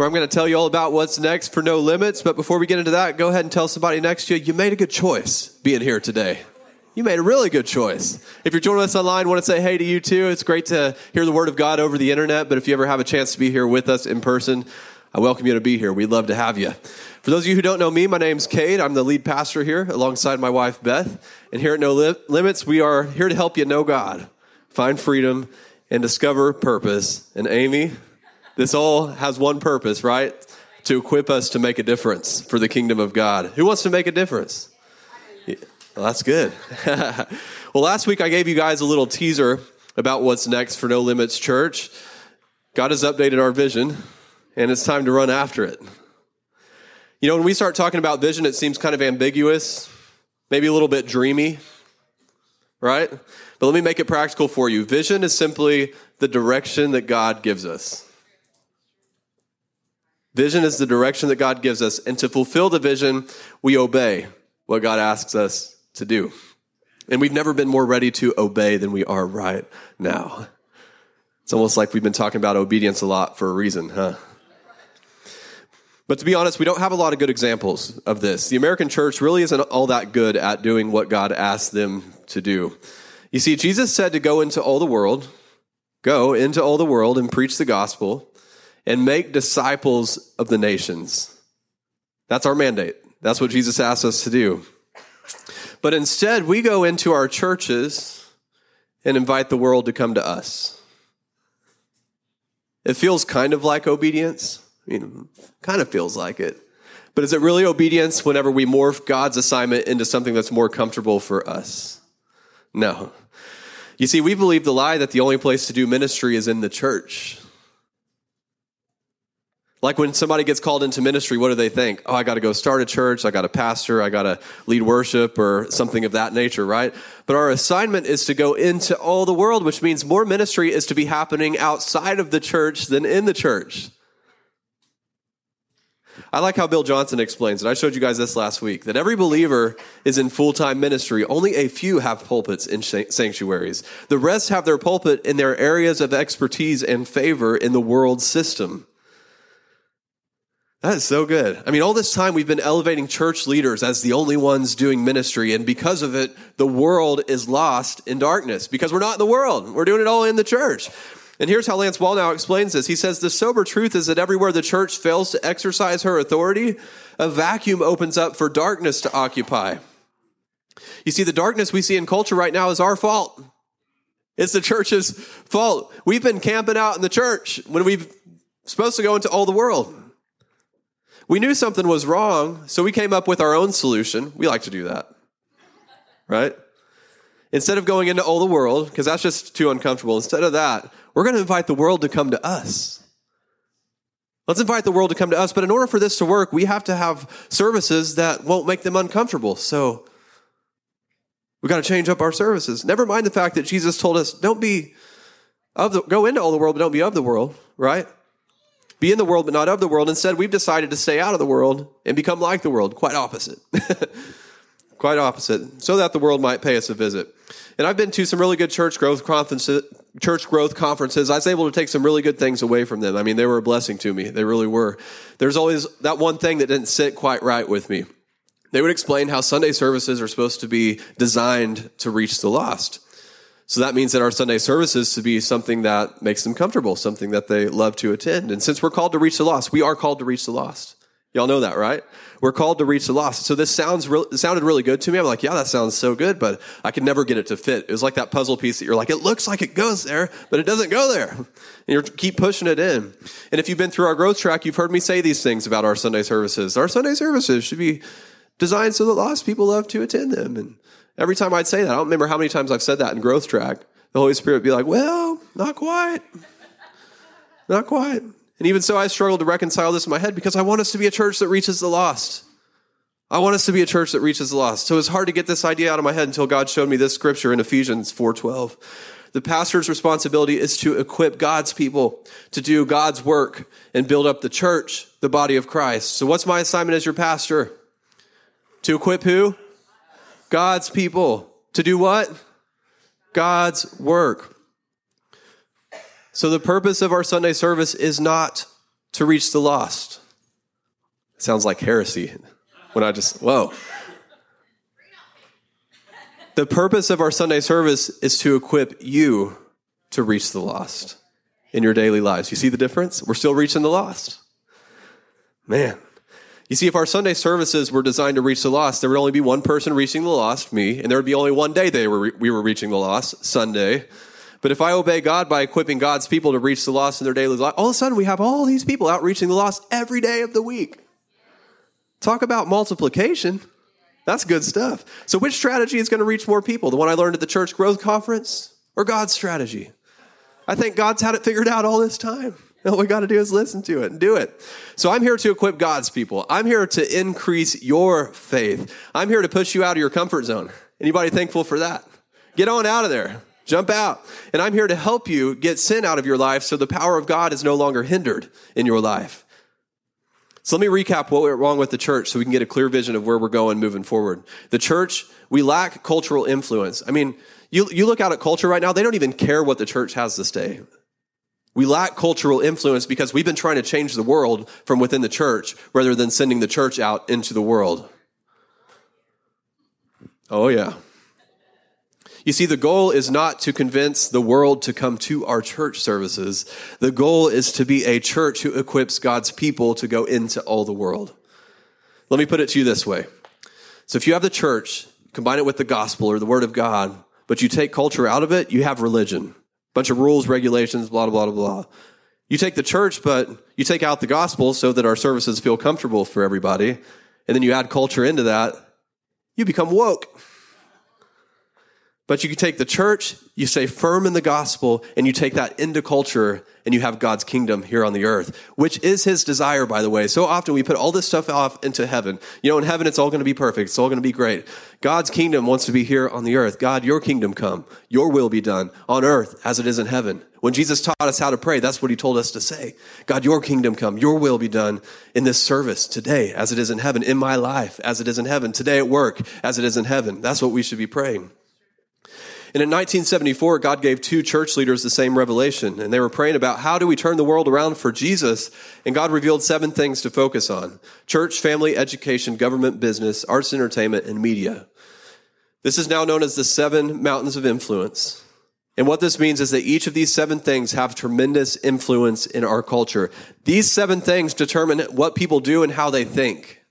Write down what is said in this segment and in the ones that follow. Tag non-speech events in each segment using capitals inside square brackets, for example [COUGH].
where I'm going to tell you all about what's next for No Limits. But before we get into that, go ahead and tell somebody next to you you made a good choice being here today. You made a really good choice. If you're joining us online, want to say hey to you too. It's great to hear the Word of God over the internet, but if you ever have a chance to be here with us in person, I welcome you to be here. We'd love to have you. For those of you who don't know me, my name's Cade. I'm the lead pastor here alongside my wife, Beth. And here at No Limits, we are here to help you know God, find freedom, and discover purpose. And Amy, this all has one purpose, right? To equip us to make a difference for the kingdom of God. Who wants to make a difference? Well, that's good. [LAUGHS] well, last week I gave you guys a little teaser about what's next for No Limits Church. God has updated our vision, and it's time to run after it. You know, when we start talking about vision, it seems kind of ambiguous, maybe a little bit dreamy, right? But let me make it practical for you. Vision is simply the direction that God gives us. Vision is the direction that God gives us. And to fulfill the vision, we obey what God asks us to do. And we've never been more ready to obey than we are right now. It's almost like we've been talking about obedience a lot for a reason, huh? But to be honest, we don't have a lot of good examples of this. The American church really isn't all that good at doing what God asked them to do. You see, Jesus said to go into all the world, go into all the world and preach the gospel and make disciples of the nations. That's our mandate. That's what Jesus asked us to do. But instead, we go into our churches and invite the world to come to us. It feels kind of like obedience. I mean, kind of feels like it. But is it really obedience whenever we morph God's assignment into something that's more comfortable for us? No. You see, we believe the lie that the only place to do ministry is in the church. Like when somebody gets called into ministry, what do they think? Oh, I got to go start a church. I got a pastor. I got to lead worship or something of that nature, right? But our assignment is to go into all the world, which means more ministry is to be happening outside of the church than in the church. I like how Bill Johnson explains it. I showed you guys this last week that every believer is in full time ministry. Only a few have pulpits in sanctuaries. The rest have their pulpit in their areas of expertise and favor in the world system. That is so good. I mean, all this time we've been elevating church leaders as the only ones doing ministry, and because of it, the world is lost in darkness because we're not in the world. We're doing it all in the church. And here's how Lance Wallnau explains this. He says, The sober truth is that everywhere the church fails to exercise her authority, a vacuum opens up for darkness to occupy. You see, the darkness we see in culture right now is our fault. It's the church's fault. We've been camping out in the church when we're supposed to go into all the world. We knew something was wrong, so we came up with our own solution. We like to do that, right? Instead of going into all the world, because that's just too uncomfortable, instead of that, we're going to invite the world to come to us. Let's invite the world to come to us. But in order for this to work, we have to have services that won't make them uncomfortable. So we got to change up our services. Never mind the fact that Jesus told us, don't be of the, go into all the world, but don't be of the world, right? Be in the world, but not of the world. Instead, we've decided to stay out of the world and become like the world. Quite opposite. [LAUGHS] Quite opposite. So that the world might pay us a visit. And I've been to some really good church growth conferences. Church growth conferences. I was able to take some really good things away from them. I mean, they were a blessing to me. They really were. There's always that one thing that didn't sit quite right with me. They would explain how Sunday services are supposed to be designed to reach the lost. So that means that our Sunday services to be something that makes them comfortable, something that they love to attend. And since we're called to reach the lost, we are called to reach the lost. Y'all know that, right? We're called to reach the lost. So this sounds re- sounded really good to me. I'm like, yeah, that sounds so good, but I could never get it to fit. It was like that puzzle piece that you're like, it looks like it goes there, but it doesn't go there. [LAUGHS] And you keep pushing it in. And if you've been through our growth track, you've heard me say these things about our Sunday services. Our Sunday services should be designed so that lost people love to attend them. And Every time I'd say that, I don't remember how many times I've said that in growth track. The Holy Spirit would be like, well, not quite. Not quite. And even so, I struggled to reconcile this in my head because I want us to be a church that reaches the lost. I want us to be a church that reaches the lost. So it's hard to get this idea out of my head until God showed me this scripture in Ephesians 4:12. The pastor's responsibility is to equip God's people to do God's work and build up the church, the body of Christ. So what's my assignment as your pastor? To equip who? God's people. To do what? God's work. So the purpose of our Sunday service is not to reach the lost. sounds like heresy when I just, whoa. The purpose of our Sunday service is to equip you to reach the lost in your daily lives. You see the difference? We're still reaching the lost. Man. You see, if our Sunday services were designed to reach the lost, there would only be one person reaching the lost, me, and there would be only one day they were, we were reaching the lost, Sunday. But if I obey God by equipping God's people to reach the lost in their daily life, all of a sudden we have all these people out reaching the lost every day of the week. Talk about multiplication. That's good stuff. So, which strategy is going to reach more people? The one I learned at the church growth conference or God's strategy? I think God's had it figured out all this time. [LAUGHS] All we got to do is listen to it and do it. So I'm here to equip God's people. I'm here to increase your faith. I'm here to push you out of your comfort zone. Anybody thankful for that? Get on out of there. Jump out. And I'm here to help you get sin out of your life so the power of God is no longer hindered in your life. So let me recap what went wrong with the church so we can get a clear vision of where we're going moving forward. The church, we lack cultural influence. I mean, you, you look out at culture right now, they don't even care what the church has to say. We lack cultural influence because we've been trying to change the world from within the church rather than sending the church out into the world. Oh, yeah. You see, the goal is not to convince the world to come to our church services. The goal is to be a church who equips God's people to go into all the world. Let me put it to you this way. So if you have the church, combine it with the gospel or the word of God, but you take culture out of it, you have religion. Bunch of rules, regulations, blah, blah, blah, blah. You take the church, but you take out the gospel so that our services feel comfortable for everybody. And then you add culture into that. You become woke. But you can take the church, you stay firm in the gospel, and you take that into culture, and you have God's kingdom here on the earth, which is his desire, by the way. So often we put all this stuff off into heaven. You know, in heaven, it's all going to be perfect. It's all going to be great. God's kingdom wants to be here on the earth. God, your kingdom come. Your will be done on earth as it is in heaven. When Jesus taught us how to pray, that's what he told us to say. God, your kingdom come. Your will be done in this service today as it is in heaven, in my life as it is in heaven, today at work as it is in heaven. That's what we should be praying. And in 1974, God gave two church leaders the same revelation, and they were praying about how do we turn the world around for Jesus, and God revealed seven things to focus on church, family, education, government, business, arts, entertainment, and media. This is now known as the seven mountains of influence. And what this means is that each of these seven things have tremendous influence in our culture. These seven things determine what people do and how they think,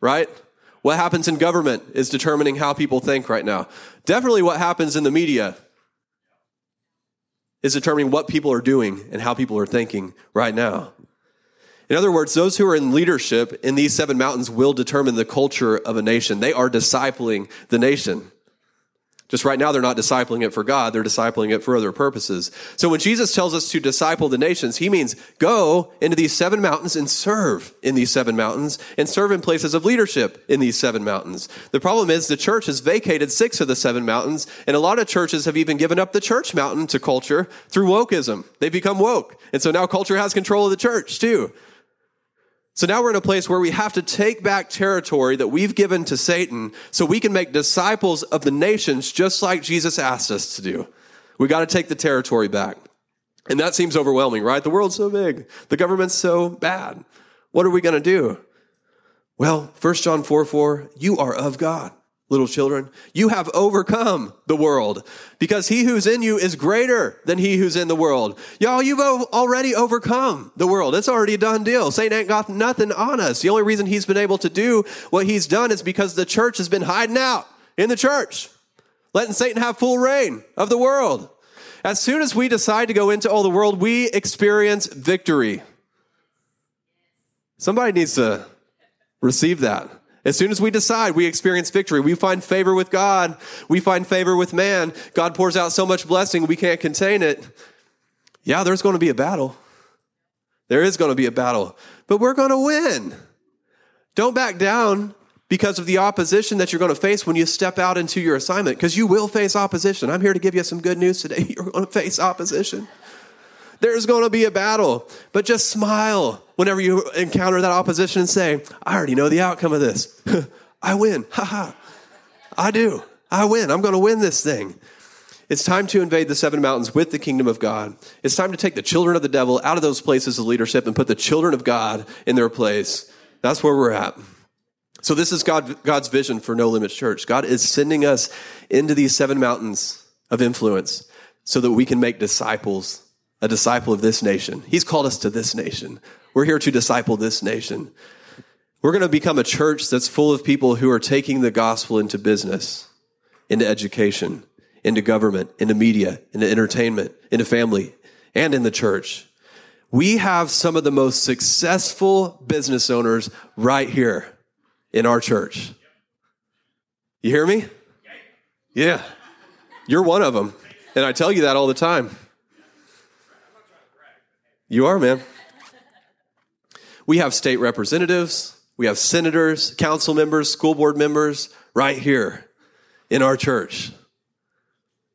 right? What happens in government is determining how people think right now. Definitely what happens in the media is determining what people are doing and how people are thinking right now. In other words, those who are in leadership in these seven mountains will determine the culture of a nation. They are discipling the nation. Just right now, they're not discipling it for God, they're discipling it for other purposes. So when Jesus tells us to disciple the nations, he means go into these seven mountains and serve in these seven mountains and serve in places of leadership in these seven mountains. The problem is the church has vacated six of the seven mountains, and a lot of churches have even given up the church mountain to culture through wokeism. They've become woke. And so now culture has control of the church too. So now we're in a place where we have to take back territory that we've given to Satan so we can make disciples of the nations just like Jesus asked us to do. We got to take the territory back. And that seems overwhelming, right? The world's so big. The government's so bad. What are we going to do? Well, 1 John 4 4, you are of God little children, you have overcome the world because he who's in you is greater than he who's in the world. Y'all, you've already overcome the world. It's already a done deal. Satan ain't got nothing on us. The only reason he's been able to do what he's done is because the church has been hiding out in the church, letting Satan have full reign of the world. As soon as we decide to go into all the world, we experience victory. Somebody needs to receive that. As soon as we decide, we experience victory. We find favor with God. We find favor with man. God pours out so much blessing, we can't contain it. Yeah, there's going to be a battle. There is going to be a battle, but we're going to win. Don't back down. because of the opposition that you're going to face when you step out into your assignment, because you will face opposition. I'm here to give you some good news today. [LAUGHS] You're going to face opposition. There's going to be a battle, but just smile whenever you encounter that opposition and say, I already know the outcome of this. [LAUGHS] I win. Ha ha. I do. I win. I'm going to win this thing. It's time to invade the seven mountains with the kingdom of God. It's time to take the children of the devil out of those places of leadership and put the children of God in their place. That's where we're at. So this is God, God's vision for No Limits Church. God is sending us into these seven mountains of influence so that we can make disciples, a disciple of this nation. He's called us to this nation. We're here to disciple this nation. We're going to become a church that's full of people who are taking the gospel into business, into education, into government, into media, into entertainment, into family, and in the church. We have some of the most successful business owners right here in our church. You hear me? Yeah. You're one of them. And I tell you that all the time. You are, man. We have state representatives, we have senators, council members, school board members right here in our church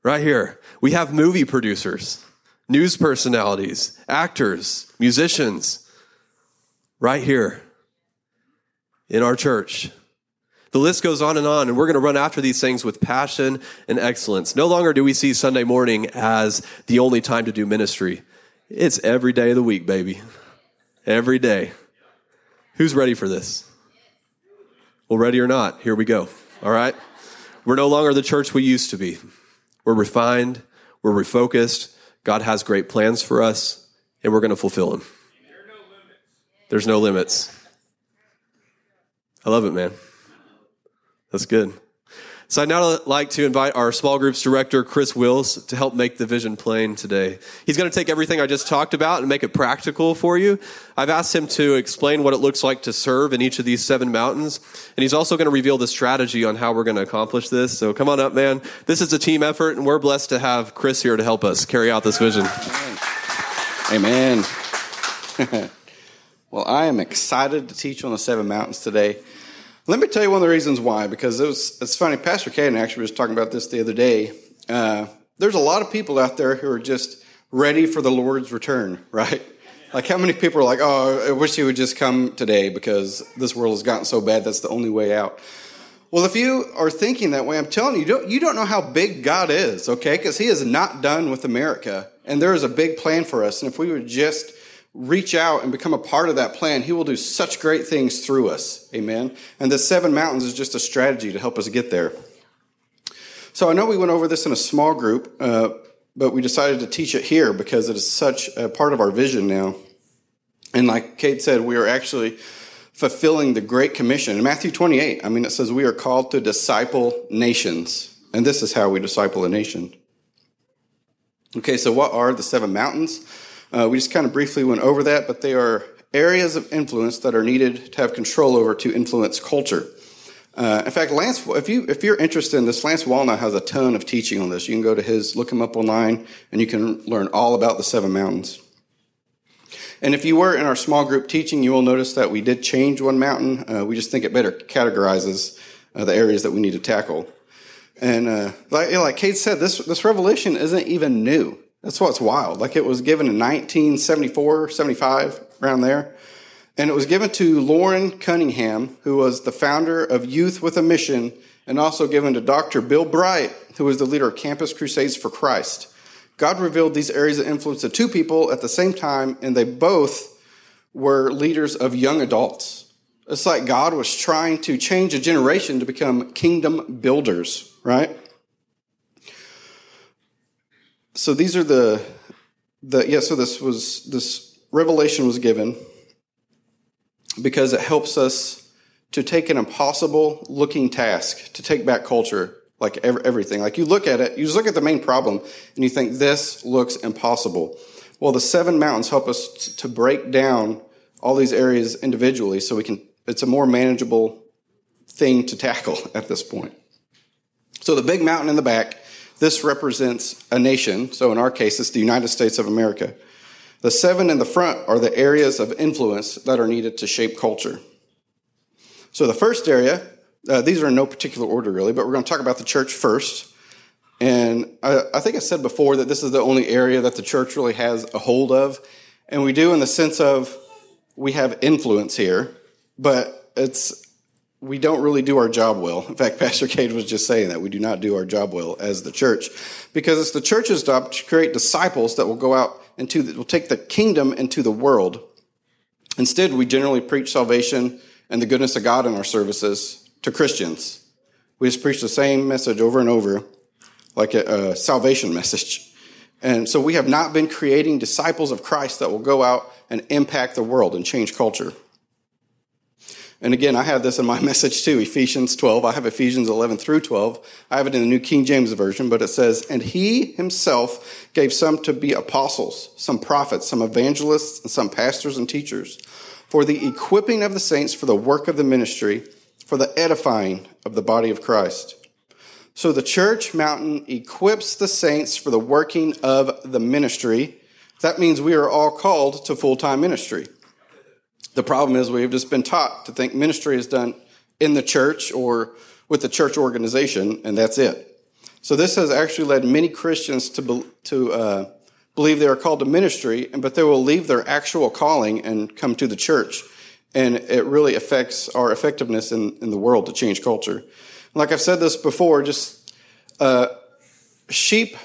right here. We have movie producers, news personalities, actors, musicians, right here in our church. The list goes on and on, and we're going to run after these things with passion and excellence. No longer do we see Sunday morning as the only time to do ministry. It's every day of the week, baby. Every day. Who's ready for this? Well, ready or not, here we go. All right? We're no longer the church we used to be. We're refined, we're refocused. God has great plans for us, and we're going to fulfill them. There's no limits. I love it, man. That's good. So I'd now like to invite our small groups director, Chris Wills, to help make the vision plain today. He's going to take everything I just talked about and make it practical for you. I've asked him to explain what it looks like to serve in each of these seven mountains. And he's also going to reveal the strategy on how we're going to accomplish this. So come on up, man. This is a team effort, and we're blessed to have Chris here to help us carry out this vision. Amen. [LAUGHS] well, I am excited to teach on the seven mountains today. Let me tell you one of the reasons why, because it was, it's funny. Pastor Caden actually was talking about this the other day. Uh, there's a lot of people out there who are just ready for the Lord's return, [LAUGHS] right? Like, how many people are like, oh, I wish he would just come today because this world has gotten so bad, that's the only way out. Well, if you are thinking that way, I'm telling you, you don't, you don't know how big God is, okay? Because he is not done with America, and there is a big plan for us. And if we would just reach out and become a part of that plan, He will do such great things through us. Amen. And the seven mountains is just a strategy to help us get there. So I know we went over this in a small group, uh, but we decided to teach it here because it is such a part of our vision now. And like Cade said, we are actually fulfilling the Great Commission. In Matthew 28, I mean, it says we are called to disciple nations. And this is how we disciple a nation. Okay, so what are the seven mountains? Uh, we just kind of briefly went over that, but they are areas of influence that are needed to have control over to influence culture. Uh, in fact, Lance, if you if you're interested in this, Lance Wallnau has a ton of teaching on this. You can go to his, look him up online, and you can learn all about the seven mountains. And if you were in our small group teaching, you will notice that we did change one mountain. Uh, we just think it better categorizes uh, the areas that we need to tackle. And uh, like, like Cade said, this this revelation isn't even new. That's what's wild. Like it was given in 1974, 75, around there. And it was given to Loren Cunningham, who was the founder of Youth with a Mission, and also given to Dr. Bill Bright, who was the leader of Campus Crusades for Christ. God revealed these areas of influence to two people at the same time, and they both were leaders of young adults. It's like God was trying to change a generation to become kingdom builders, right? So these are the the yeah so this was this revelation was given because it helps us to take an impossible looking task to take back culture like everything. Like you look at it you just look at the main problem and you think this looks impossible. Well the seven mountains help us to break down all these areas individually so we can it's a more manageable thing to tackle [LAUGHS] at this point. So the big mountain in the back this represents a nation. So in our case, it's the United States of America. The seven in the front are the areas of influence that are needed to shape culture. So the first area Uh, these are in no particular order, really, but we're going to talk about the church first. And I, I think I said before that this is the only area that the church really has a hold of. And we do in the sense of we have influence here, but it's we don't really do our job well. In fact, [LAUGHS] Pastor Cade was just saying that we do not do our job well as the church because it's the church's job to create disciples that will go out into the, will take the kingdom into the world. Instead, we generally preach salvation and the goodness of God in our services to Christians. We just preach the same message over and over, like a, a salvation [LAUGHS] message. And so we have not been creating disciples of Christ that will go out and impact the world and change culture. And again, I have this in my [LAUGHS] message too, Ephesians 12. I have Ephesians 11 through 12. I have it in the New King James Version, but it says, And he himself gave some to be apostles, some prophets, some evangelists, and some pastors and teachers, for the equipping of the saints for the work of the ministry, for the edifying of the body of Christ. So the church mountain equips the saints for the working of the ministry. That means we are all called to full time ministry. The problem is we've just been taught to think ministry is done in the church or with the church organization, and that's it. So this has actually led many Christians to be, to uh, believe they are called to ministry, but they will leave their actual calling and come to the church, and it really affects our effectiveness in, in the world to change culture. Like I've said this before, just uh, sheep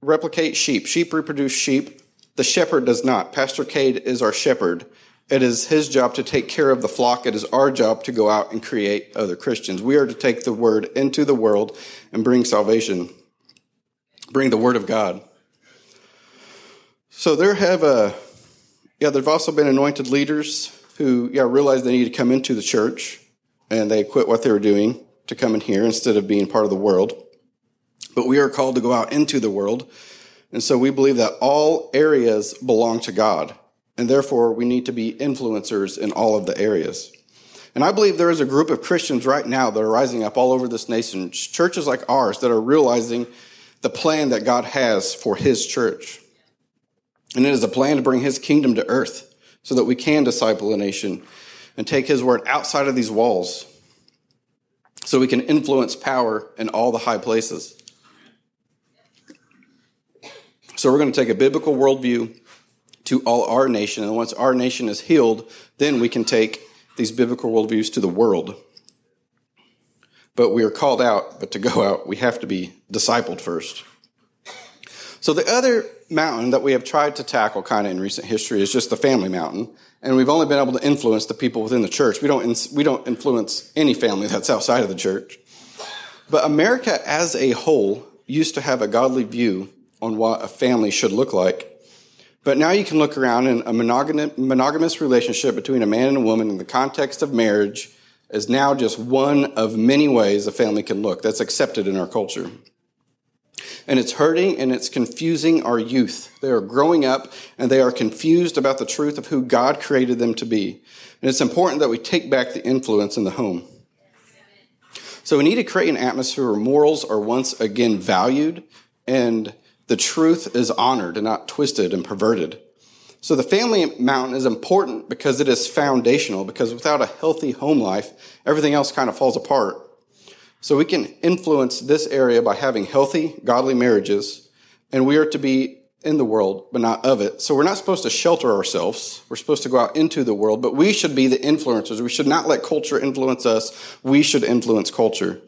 replicate sheep. Sheep reproduce sheep. The shepherd does not. Pastor Cade is our shepherd. It is his job to take care of the flock. It is our job to go out and create other Christians. We are to take the word into the world and bring salvation, bring the word of God. So there have a, uh, yeah, there've also been anointed leaders who, yeah, realized they need to come into the church and they quit what they were doing to come in here instead of being part of the world. But we are called to go out into the world. And so we believe that all areas belong to God and therefore we need to be influencers in all of the areas. And I believe there is a group of Christians right now that are rising up all over this nation, churches like ours that are realizing the plan that God has for His church. And it is a plan to bring His kingdom to earth so that we can disciple a nation and take His word outside of these walls so we can influence power in all the high places. So we're going to take a biblical worldview to all our nation. And once our nation is healed, then we can take these biblical worldviews to the world. But we are called out, but to go out, we have to be discipled first. So the other mountain that we have tried to tackle kind of in recent history is just the family mountain. And we've only been able to influence the people within the church. We don't, we don't influence any family that's outside of the church. But America as a whole used to have a godly view on what a family should look like but now you can look around and a monogamous relationship between a man and a woman in the context of marriage is now just one of many ways a family can look that's accepted in our culture. And it's hurting and it's confusing our youth. They are growing up and they are confused about the truth of who God created them to be. And it's important that we take back the influence in the home. So we need to create an atmosphere where morals are once again valued and the truth is honored and not twisted and perverted. So the family mountain is important because it is foundational, because without a healthy home life, everything else kind of falls apart. So we can influence this area by having healthy, godly marriages, and we are to be in the world, but not of it. So we're not supposed to shelter ourselves. We're supposed to go out into the world, but we should be the influencers. We should not let culture influence us. We should influence culture.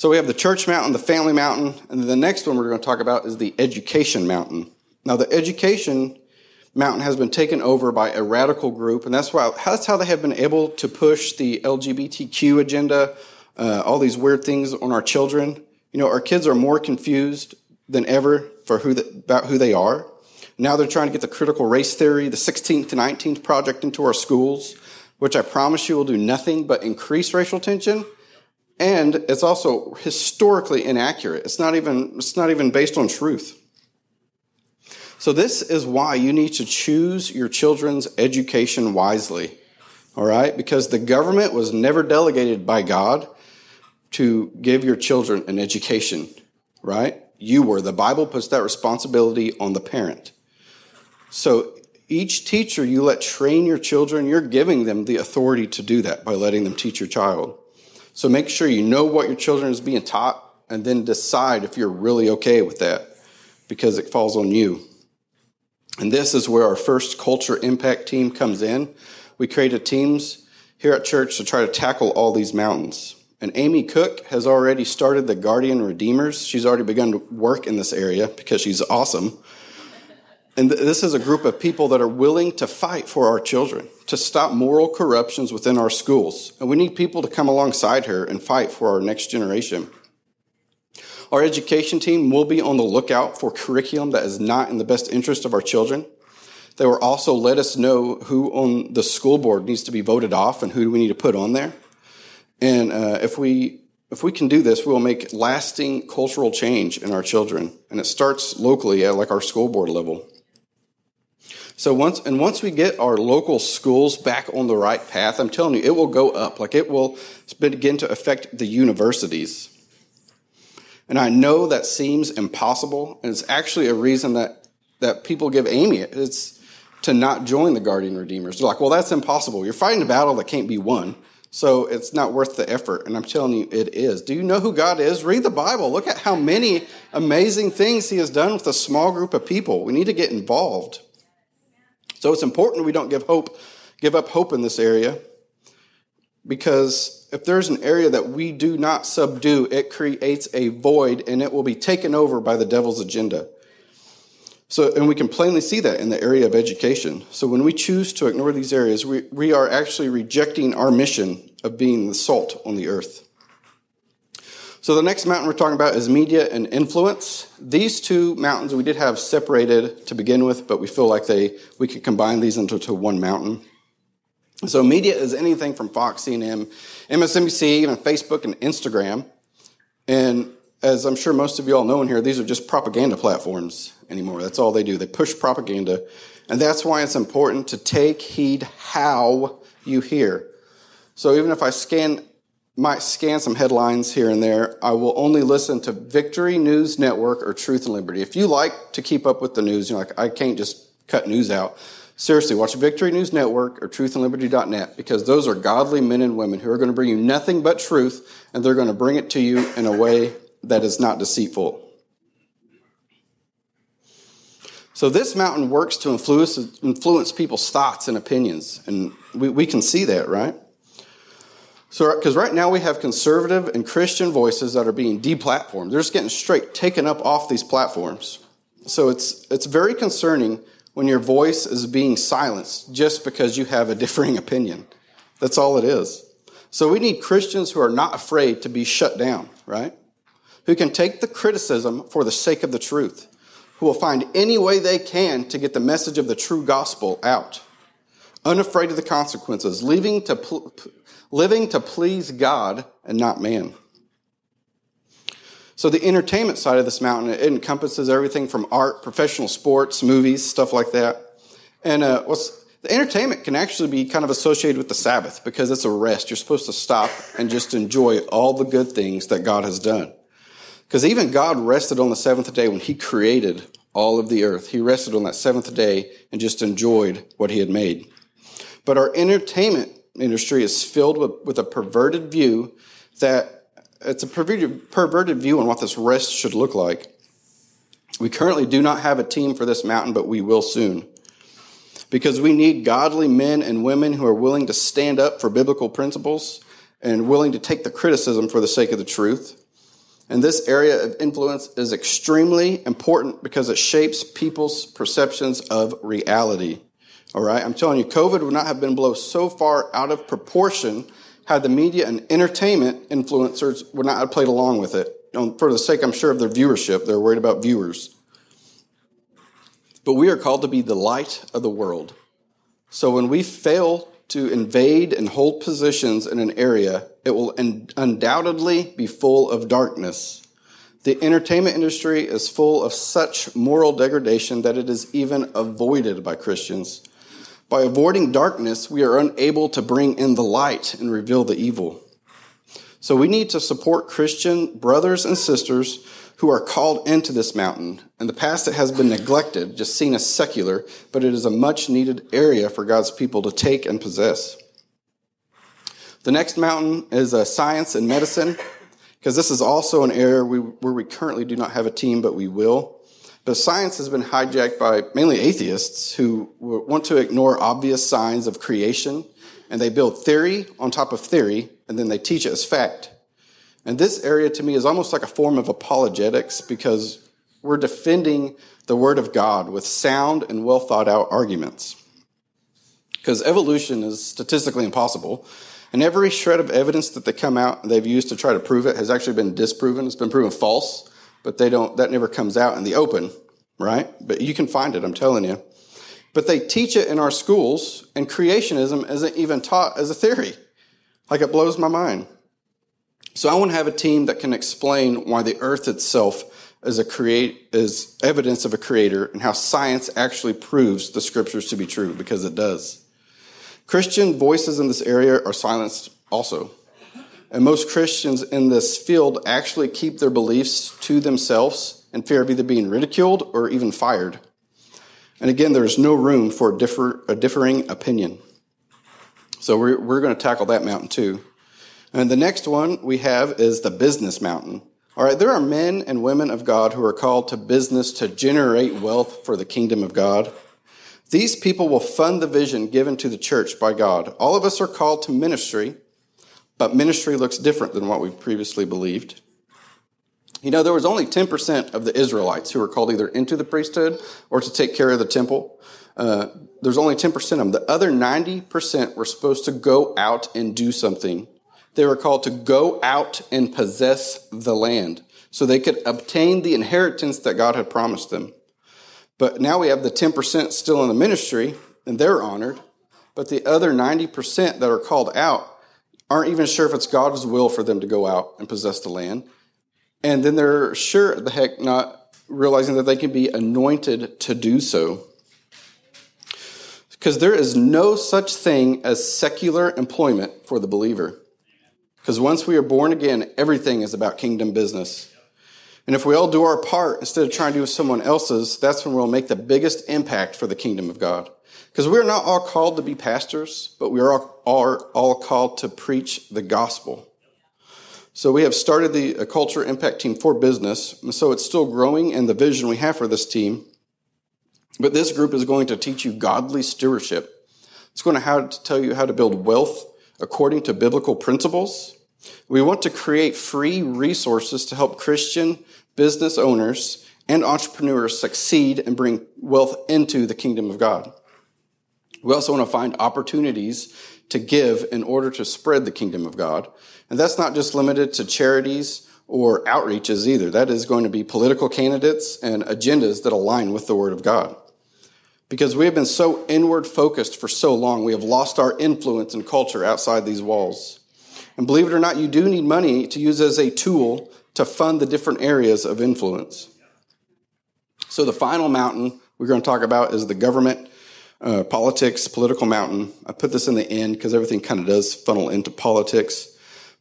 So we have the church mountain, the family mountain, and the next one we're going to talk about is the education mountain. Now, the education mountain has been taken over by a radical group, and that's why that's how they have been able to push the LGBTQ agenda, uh, all these weird things on our children. You know, our kids are more confused than ever for who the, about who they are. Now they're trying to get the critical race theory, the 16th to 19th project into our schools, which I promise you will do nothing but increase racial tension and it's also historically inaccurate. It's not even, it's not even based on truth. So this is why you need to choose your children's education wisely. All right? Because the government was never delegated by God to give your children an education, right? You were. The Bible puts that responsibility on the parent. So Each teacher you let train your children, you're giving them the authority to do that by letting them teach your child. So make sure you know what your children is being taught and then decide if you're really okay with that because it falls on you. And this is where our first culture impact team comes in. We created teams here at church to try to tackle all these mountains. And Amy Cook has already started the Guardian Redeemers. She's already begun to work in this area because she's awesome. And th- this is a group of people that are willing to fight for our children, to stop moral corruptions within our schools. And we need people to come alongside her and fight for our next generation. Our education team will be on the lookout for curriculum that is not in the best interest of our children. They will also let us know who on the school board needs to be voted off and who do we need to put on there. And uh, if we if we can do this, we will make lasting cultural change in our children, and it starts locally at like our school board level. So once and once we get our local schools back on the right path, I'm telling you, it will go up. Like it will begin to affect the universities. And I know that seems impossible, and it's actually a reason that, that people give Amy it's to not join the Guardian Redeemers. They're like, well, that's impossible. You're fighting a battle that can't be won, so it's not worth the effort. And I'm telling you, it is. Do you know who God is? Read the Bible. Look at how many amazing things He has done with a small group of people. We need to get involved. So it's important we don't give hope, give up hope in this area, because if there's an area that we do not subdue, it creates a void and it will be taken over by the devil's agenda. So, and we can plainly see that in the area of education. So when we choose to ignore these areas, we, we are actually rejecting our mission of being the salt on the earth. So the next mountain we're talking about is media and influence. These two mountains we did have separated to begin with, but we feel like they we could combine these into one mountain. So media is anything from Fox, CNN, MSNBC, even Facebook and Instagram. And as I'm sure most of you all know in here, these are just propaganda platforms anymore. That's all they do. They push propaganda. And that's why it's important to take heed how you hear. So even if I scan might scan some headlines here and there, I will only listen to Victory News Network or Truth and Liberty. If you like to keep up with the news, you know, like I can't just cut news out. Seriously, watch Victory News Network or truthandliberty.net because those are godly men and women who are going to bring you nothing but truth and they're going to bring it to you in a way that is not deceitful. So this mountain works to influence, influence people's thoughts and opinions. And we, we can see that, right? So, because right now we have conservative and Christian voices that are being deplatformed. They're just getting straight taken up off these platforms. So it's, it's very concerning when your voice is being silenced just because you have a [LAUGHS] differing opinion. That's all it is. So we need Christians who are not afraid to be shut down, right? Who can take the criticism for the sake of the truth, who will find any way they can to get the message of the true gospel out, unafraid of the consequences, leaving to, pl- living to please God and not man. So the entertainment side of this mountain it encompasses everything from art, professional sports, movies, stuff like that. And uh, the entertainment can actually be kind of associated with the Sabbath because it's a rest. You're supposed to stop and just enjoy all the good things that God has done. Because even God rested on the seventh day when He created all of the earth. He rested on that seventh day and just enjoyed what He had made. But our entertainment industry is filled with, with a perverted view that it's a perverted, perverted view on what this rest should look like. We currently do not have a team for this mountain, but we will soon. Because we need godly men and women who are willing to stand up for biblical principles and willing to take the criticism for the sake of the truth. And this area of influence is extremely important because it shapes people's perceptions of reality. All right, I'm telling you, COVID would not have been blown so far out of proportion had the media and entertainment influencers would not have played along with it. For the sake, I'm sure, of their viewership, they're worried about viewers. But we are called to be the light of the world. So when we fail to invade and hold positions in an area, it will undoubtedly be full of darkness. The entertainment industry is full of such moral degradation that it is even avoided by Christians. By avoiding darkness, we are unable to bring in the light and reveal the evil. So we need to support Christian brothers and sisters who are called into this mountain. In the past, it has been neglected, just seen as secular, but it is a much needed area for God's people to take and possess. The next mountain is uh, science and medicine, because this is also an area we, where we currently do not have a team, but we will. But science has been hijacked by mainly atheists who want to ignore obvious signs of creation, and they build theory on top of theory, and then they teach it as fact. And this area to me is almost like a form of apologetics because we're defending the Word of God with sound and well thought out arguments. Because evolution is statistically impossible. And every shred of evidence that they come out and they've used to try to prove it has actually been disproven. It's been proven false, but they don't, that never comes out in the open, right? But you can find it, I'm telling you. But they teach it in our schools, and creationism isn't even taught as a theory. Like it blows my mind. So I want to have a team that can explain why the earth itself is a create is evidence of a creator and how science actually proves the scriptures to be true because it does. Christian voices in this area are silenced also. And most Christians in this field actually keep their beliefs to themselves in fear of either being ridiculed or even fired. And again, there's no room for a, differ, a differing opinion. So we're, we're going to tackle that mountain too. And the next one we have is the business mountain. All right, there are men and women of God who are called to business to generate wealth for the kingdom of God. These people will fund the vision given to the church by God. All of us are called to ministry, but ministry looks different than what we previously believed. You know, there was only 10% of the Israelites who were called either into the priesthood or to take care of the temple. Uh, there's only 10% of them. The other 90% were supposed to go out and do something. They were called to go out and possess the land so they could obtain the inheritance that God had promised them. But now we have the 10% still in the ministry, and they're honored. But the other 90% that are called out aren't even sure if it's God's will for them to go out and possess the land. And then they're sure the heck not realizing that they can be anointed to do so. Because there is no such thing as secular employment for the believer. Because once we are born again, everything is about kingdom business. And if we all do our part instead of trying to do someone else's, that's when we'll make the biggest impact for the kingdom of God. Because we're not all called to be pastors, but we are all, are all called to preach the gospel. So we have started the culture impact team for business. And so it's still growing and the vision we have for this team. But this group is going to teach you godly stewardship. It's going to, how to tell you how to build wealth according to biblical principles. We want to create free resources to help Christian business owners and entrepreneurs succeed and bring wealth into the kingdom of God. We also want to find opportunities to give in order to spread the kingdom of God. And that's not just limited to charities or outreaches either. That is going to be political candidates and agendas that align with the word of God. Because we have been so inward focused for so long, we have lost our influence and culture outside these walls. And believe it or not, you do need money to use as a tool to fund the different areas of influence. So, the final mountain we're going to talk about is the government, uh, politics, political mountain. I put this in the end because everything kind of does funnel into politics.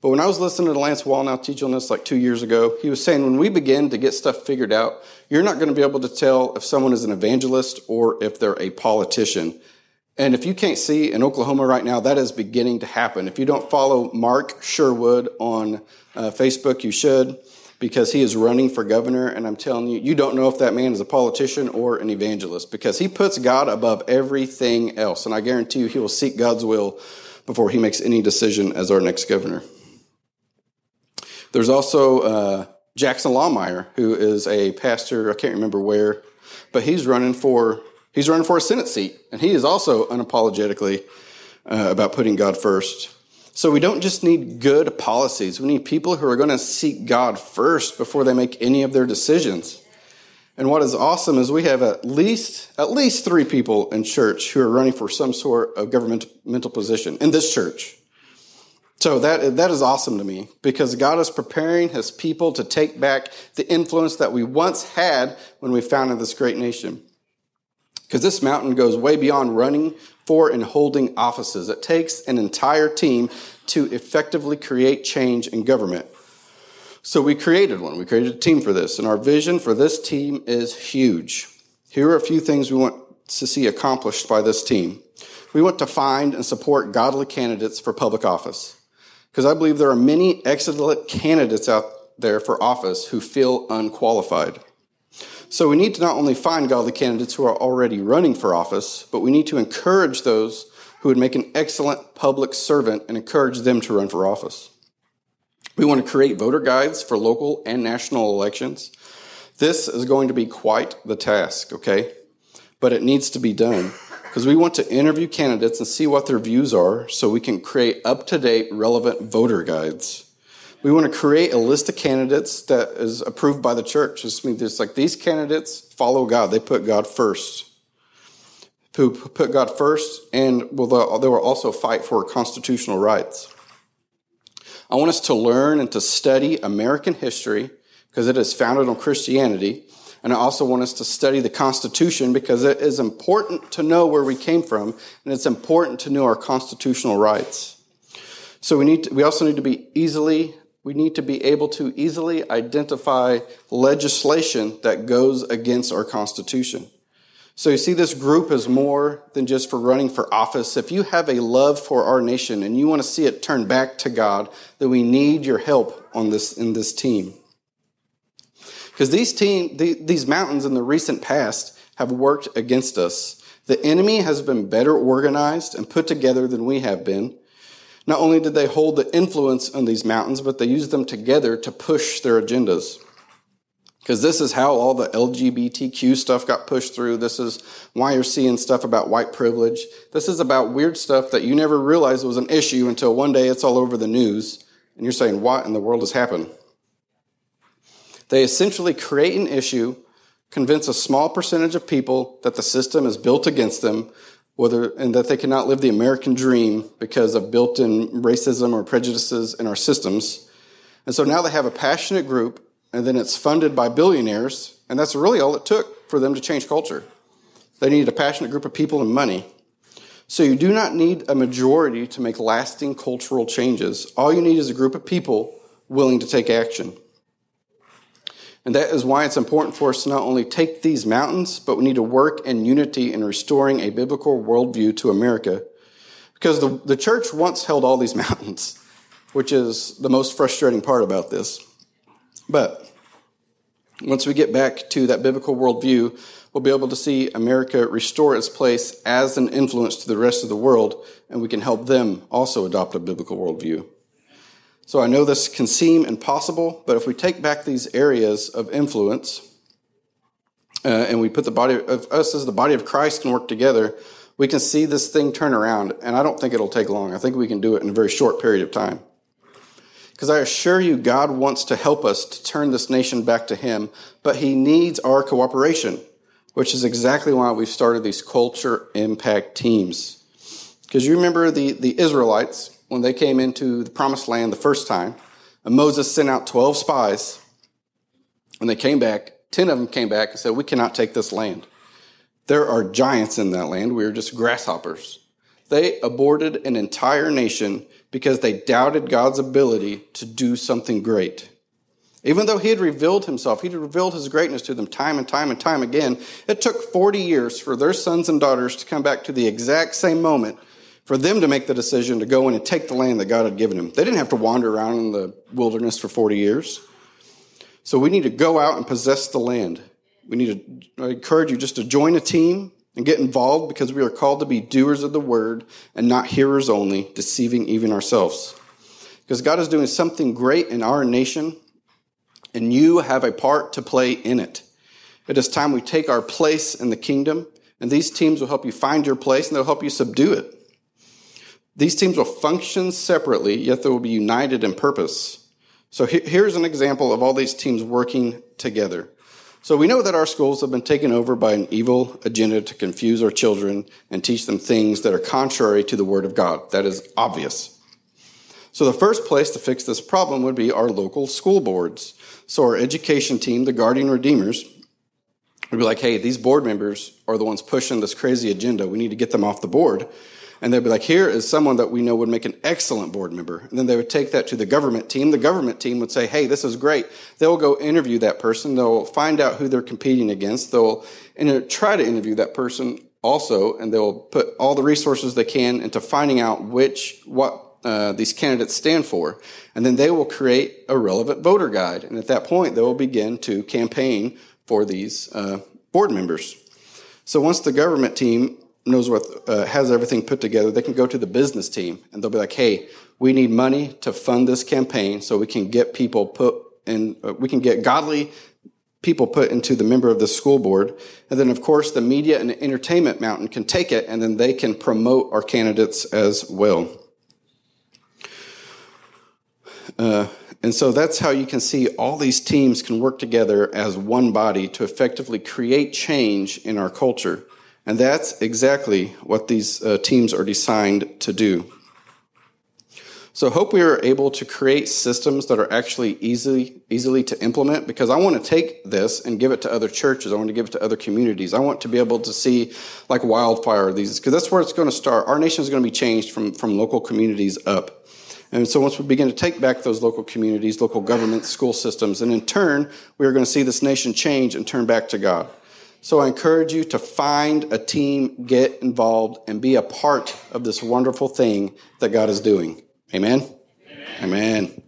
But when I was listening to Lance Wallnau teach on this like two years ago, he was saying when we begin to get stuff figured out, you're not going to be able to tell if someone is an evangelist or if they're a politician. And if you can't see in Oklahoma right now, that is beginning to happen. If you don't follow Mark Sherwood on uh, Facebook, you should, because he is running for governor. And I'm telling you, you don't know if that man is a politician or an evangelist because he puts God above everything else. And I guarantee you, he will seek God's will before he makes any decision as our next governor. There's also uh, Jackson Lahmeyer, who is a pastor, I can't remember where, but he's running for He's running for a Senate seat, and he is also unapologetically uh, about putting God first. So we don't just need good policies. We need people who are going to seek God first before they make any of their decisions. And what is awesome is we have at least at least three people in church who are running for some sort of governmental position in this church. So that that is awesome to me because God is preparing His people to take back the influence that we once had when we founded this great nation. Because this mountain goes way beyond running for and holding offices. It takes an entire team to effectively create change in government. So we created one. We created a team for this. And our vision for this team is huge. Here are a few things we want to see accomplished by this team. We want to find and support godly candidates for public office. Because I believe there are many excellent candidates out there for office who feel unqualified. So we need to not only find godly candidates who are already running for office, but we need to encourage those who would make an excellent public servant and encourage them to run for office. We want to create voter guides for local and national elections. This is going to be quite the task, okay? But it needs to be done because we want to interview candidates and see what their views are so we can create up to date, relevant voter guides. We want to create a list of candidates that is approved by the church. Means it's like these candidates follow God. They put God first. Who put God first, and will they will also fight for constitutional rights. I want us to learn and to study American history because it is founded on Christianity. And I also want us to study the Constitution because it is important to know where we came from and it's important to know our constitutional rights. So we need to, we also need to be easily we need to be able to easily identify legislation that goes against our Constitution. So you see, this group is more than just for running for office. If you have a love for our nation and you want to see it turn back to God, then we need your help on this in this team. Because these team, the, these mountains in the recent past have worked against us. The enemy has been better organized and put together than we have been. Not only did they hold the influence on these mountains, but they used them together to push their agendas. Because this is how all the LGBTQ stuff got pushed through. This is why you're seeing stuff about white privilege. This is about weird stuff that you never realized was an issue until one day it's all over the news and you're saying, What in the world has happened? They essentially create an issue, convince a small percentage of people that the system is built against them, whether and that they cannot live the American dream because of built-in racism or prejudices in our systems. And so now they have a passionate group, and then it's funded by billionaires, and that's really all it took for them to change culture. They needed a passionate group of people and money. So you do not need a majority to make lasting cultural changes. All you need is a group of people willing to take action. And that is why it's important for us to not only take these mountains, but we need to work in unity in restoring a biblical worldview to America. Because the, the church once held all these [LAUGHS] mountains, which is the most frustrating part about this. But once we get back to that biblical worldview, we'll be able to see America restore its place as an influence to the rest of the world, and we can help them also adopt a biblical worldview. So I know this can seem impossible, but if we take back these areas of influence uh, and we put the body of us as the body of Christ can work together, we can see this thing turn around. And I don't think it'll take long. I think we can do it in a very short period of time. Because I assure you, God wants to help us to turn this nation back to Him, but He needs our cooperation, which is exactly why we've started these culture impact teams. Because you remember the, the Israelites, when they came into the promised land the first time, and Moses sent out 12 spies. When they came back, 10 of them came back and said, We cannot take this land. There are giants in that land. We are just grasshoppers. They aborted an entire nation because they doubted God's ability to do something great. Even though he had revealed himself, he had revealed his greatness to them time and time and time again, it took 40 years for their sons and daughters to come back to the exact same moment for them to make the decision to go in and take the land that God had given them. They didn't have to wander around in the wilderness for 40 years. So we need to go out and possess the land. We need to I encourage you just to join a team and get involved because we are called to be doers of the word and not hearers only, deceiving even ourselves. Because God is doing something great in our nation, and you have a part to play in it. It is time we take our place in the kingdom, and these teams will help you find your place and they'll help you subdue it. These teams will function separately, yet they will be united in purpose. So here's an example of all these teams working together. So we know that our schools have been taken over by an evil agenda to confuse our children and teach them things that are contrary to the Word of God. That is obvious. So the first place to fix this problem would be our local school boards. So our education team, the Guardian Redeemers, would be like, hey, these board members are the ones pushing this crazy agenda. We need to get them off the board. And they'd be like, here is someone that we know would make an excellent board member. And then they would take that to the government team. The government team would say, hey, this is great. They'll go interview that person. They'll find out who they're competing against. They'll try to interview that person also, and they'll put all the resources they can into finding out which, what uh, these candidates stand for. And then they will create a relevant voter guide. And at that point, they will begin to campaign for these uh, board members. So once the government team knows what uh, has everything put together, they can go to the business team and they'll be like, "Hey, we need money to fund this campaign so we can get people put in, uh, we can get godly people put into the member of the school board. And then, of course, the media and entertainment mountain can take it and then they can promote our candidates as well. Uh, and so that's how you can see all these teams can work together as one body to effectively create change in our culture. And that's exactly what these uh, teams are designed to do. So hope we are able to create systems that are actually easily easily to implement because I want to take this and give it to other churches. I want to give it to other communities. I want to be able to see like wildfire these because that's where it's going to start. Our nation is going to be changed from from local communities up. And so once we begin to take back those local communities, local governments, school systems, and in turn, we are going to see this nation change and turn back to God. So I encourage you to find a team, get involved, and be a part of this wonderful thing that God is doing. Amen? Amen. Amen.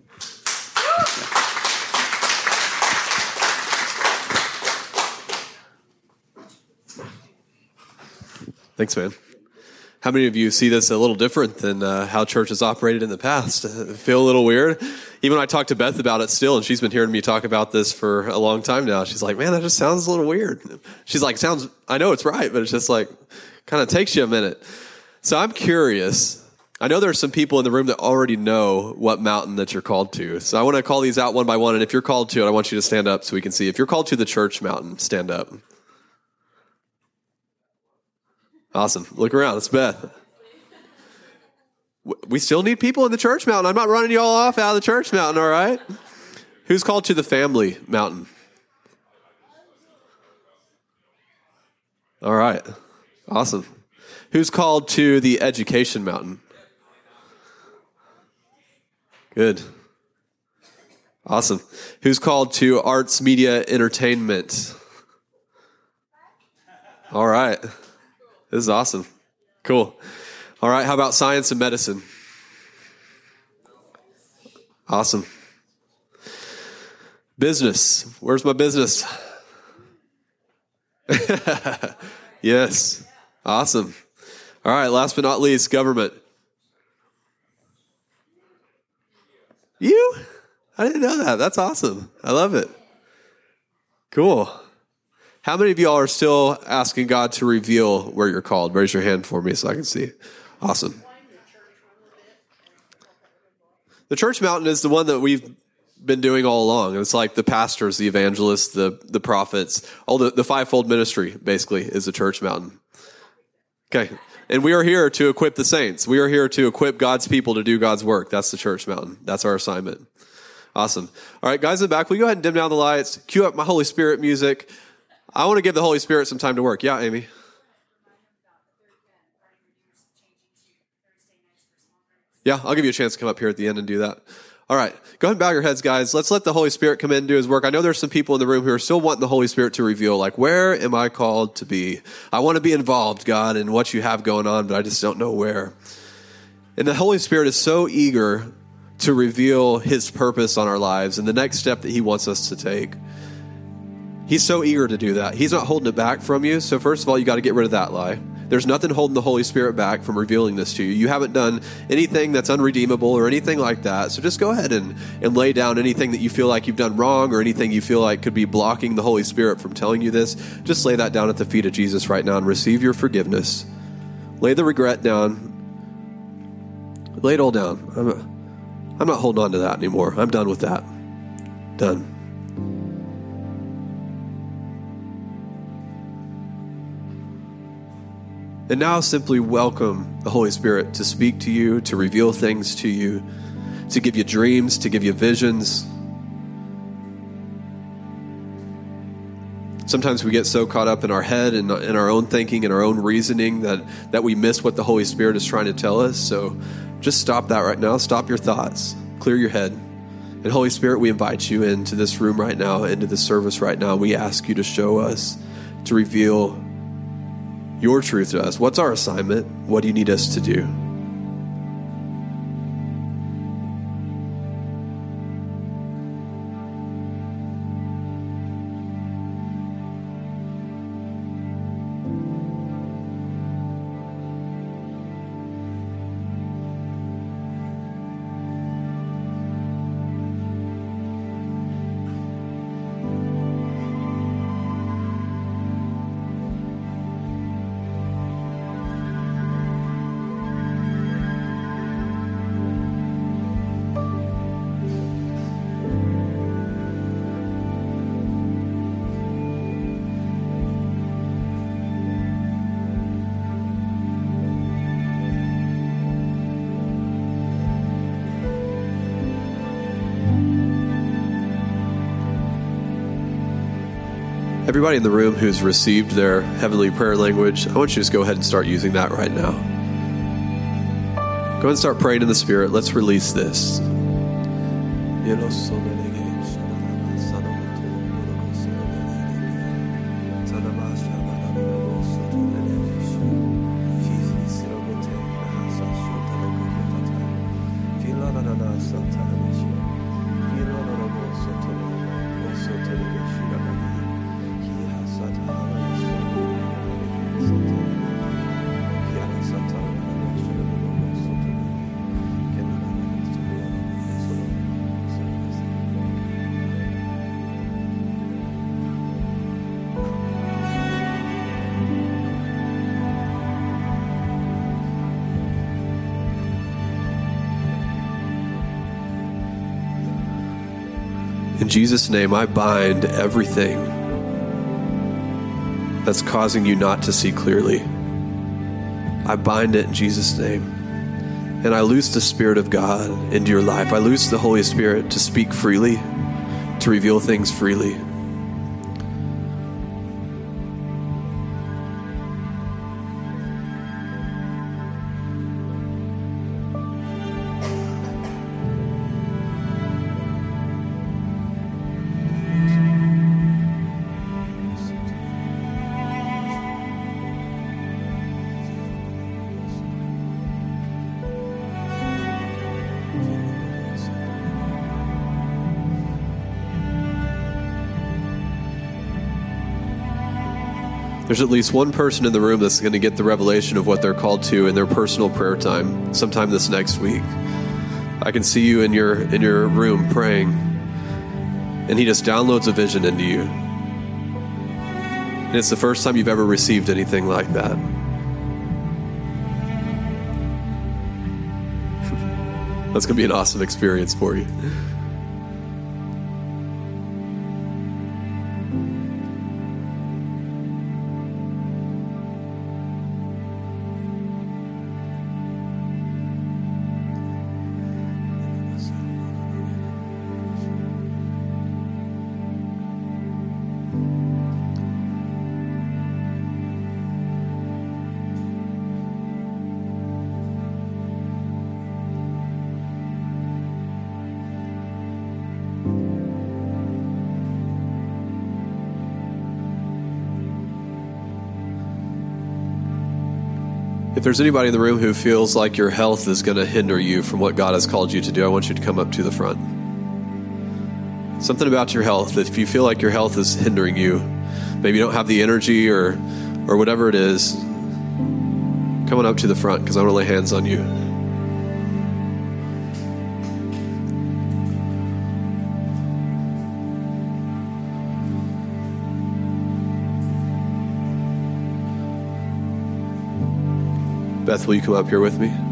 Thanks, man. How many of you see this a little different than uh, how church has operated in the past? [LAUGHS] Feel a little weird? Even I talked to Beth about it still, and she's been hearing me talk about this for a long time now. She's like, man, that just sounds a little weird. She's like, sounds, I know it's right, but it's just like, kind of takes you a minute. So I'm curious I know there are some people in the room that already know what mountain that you're called to. So I want to call these out one by one. And if you're called to it, I want you to stand up so we can see. If you're called to the church mountain, stand up. Awesome. Look around. It's Beth. We still need people in the church mountain. I'm not running you all off out of the church mountain, all right? Who's called to the family mountain? All right. Awesome. Who's called to the education mountain? Good. Awesome. Who's called to arts, media, entertainment? All right. This is awesome. Cool. All right. How about science and medicine? Awesome. Business. Where's my business? [LAUGHS] yes. Awesome. All right. Last but not least, government. You? I didn't know that. That's awesome. I love it. Cool. How many of y'all are still asking God to reveal where you're called? Raise your hand for me so I can see. Awesome. The church mountain is the one that we've been doing all along. It's like the pastors, the evangelists, the, the prophets, all the, the fivefold ministry basically is the church mountain. Okay. And we are here to equip the saints. We are here to equip God's people to do God's work. That's the church mountain. That's our assignment. Awesome. All right, guys in the back, will you go ahead and dim down the lights, cue up my Holy Spirit music. I want to give the Holy Spirit some time to work. Yeah, Amy. Yeah, I'll give you a chance to come up here at the end and do that. All right, go ahead and bow your heads, guys. Let's let the Holy Spirit come in and do his work. I know there's some people in the room who are still wanting the Holy Spirit to reveal, like, where am I called to be? I want to be involved, God, in what you have going on, but I just don't know where. And the Holy Spirit is so eager to reveal his purpose on our lives and the next step that he wants us to take. He's so eager to do that. He's not holding it back from you. So, first of all, you got to get rid of that lie. There's nothing holding the Holy Spirit back from revealing this to you. You haven't done anything that's unredeemable or anything like that. So just go ahead and, and lay down anything that you feel like you've done wrong or anything you feel like could be blocking the Holy Spirit from telling you this. Just lay that down at the feet of Jesus right now and receive your forgiveness. Lay the regret down. Lay it all down. I'm, I'm not holding on to that anymore. I'm done with that. Done. And now simply welcome the Holy Spirit to speak to you, to reveal things to you, to give you dreams, to give you visions, Sometimes we get so caught up in our head and in our own thinking and our own reasoning that, that we miss what the Holy Spirit is trying to tell us. So just stop that right now. Stop your thoughts. Clear your head. And Holy Spirit, we invite you into this room right now, into this service right now. We ask you to show us, to reveal your truth to us. What's our assignment? What do you need us to do? Everybody in the room who's received their heavenly prayer language, I want you to just go ahead and start using that right now. Go ahead and start praying in the Spirit. Let's release this. Jesus' name, I bind everything that's causing you not to see clearly. I bind it in Jesus' name. And I loose the Spirit of God into your life. I loose the Holy Spirit to speak freely, to reveal things freely. There's at least one person in the room that's going to get the revelation of what they're called to in their personal prayer time sometime this next week. I can see you in your in your room praying and he just downloads a vision into you. And it's the first time you've ever received anything like that. [LAUGHS] That's going to be an awesome experience for you. If there's anybody in the room who feels like your health is going to hinder you from what God has called you to do, I want you to come up to the front. Something about your health, if you feel like your health is hindering you, maybe you don't have the energy or, or whatever it is, come on up to the front because I want to lay hands on you. Will you come up here with me?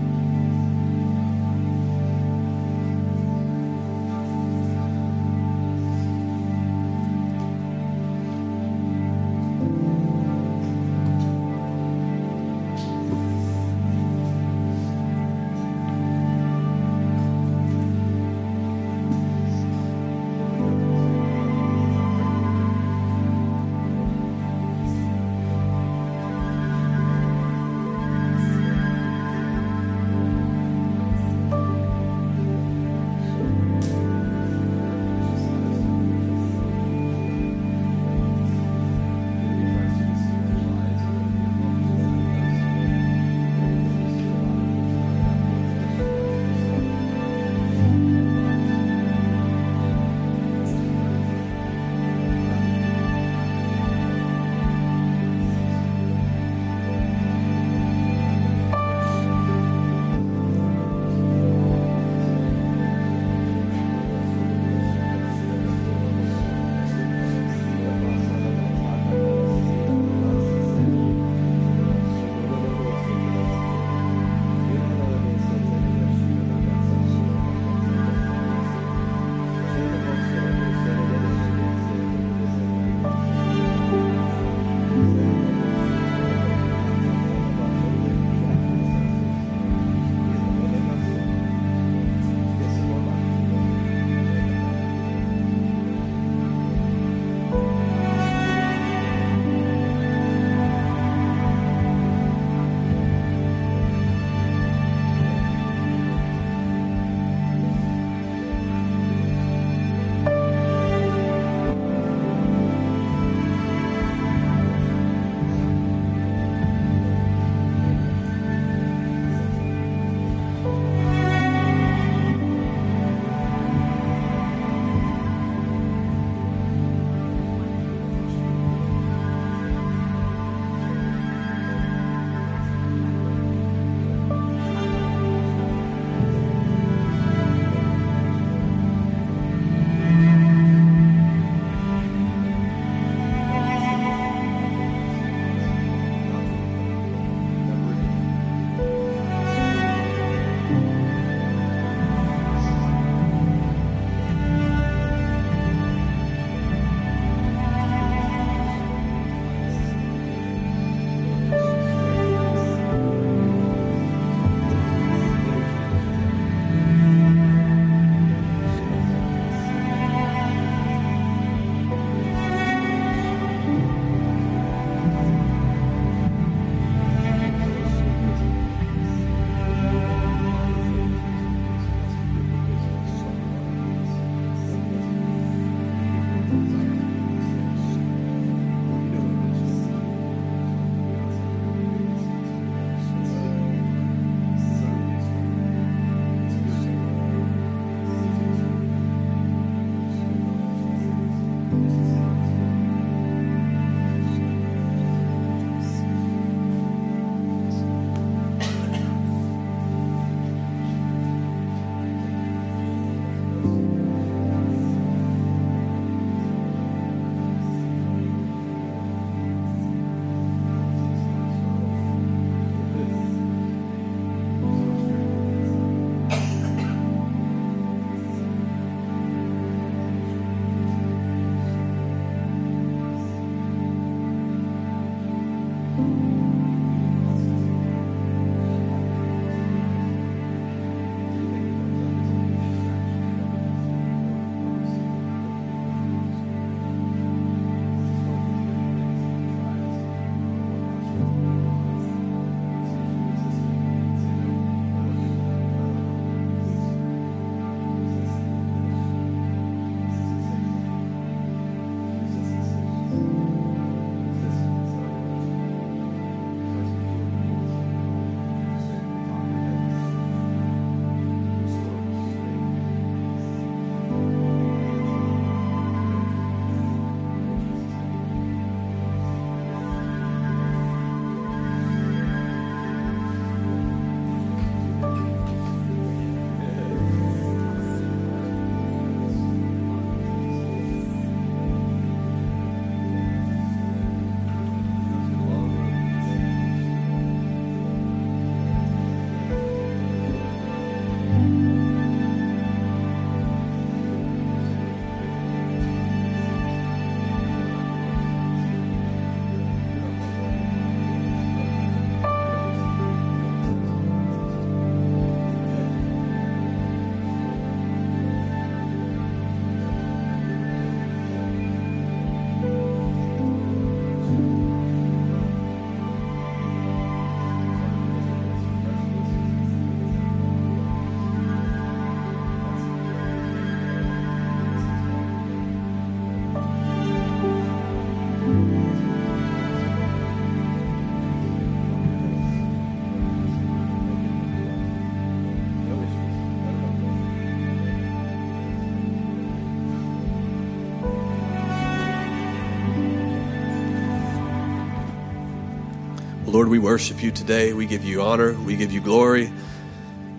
Lord, we worship you today. We give you honor. We give you glory.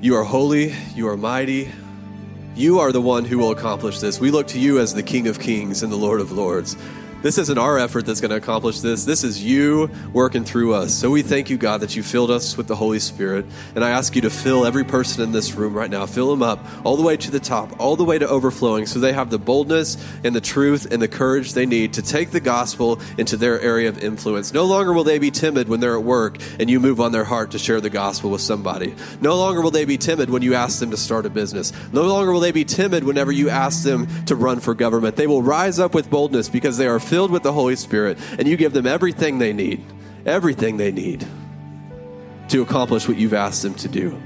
You are holy. You are mighty. You are the one who will accomplish this. We look to you as the King of Kings and the Lord of Lords. This isn't our effort that's going to accomplish this. This is you working through us. So we thank you, God, that you filled us with the Holy Spirit. And I ask you to fill every person in this room right now. Fill them up all the way to the top, all the way to overflowing, so they have the boldness and the truth and the courage they need to take the gospel into their area of influence. No longer will they be timid when they're at work and you move on their heart to share the gospel with somebody. No longer will they be timid when you ask them to start a business. No longer will they be timid whenever you ask them to run for government. They will rise up with boldness because they are filled with the Holy Spirit, and you give them everything they need, everything they need to accomplish what you've asked them to do.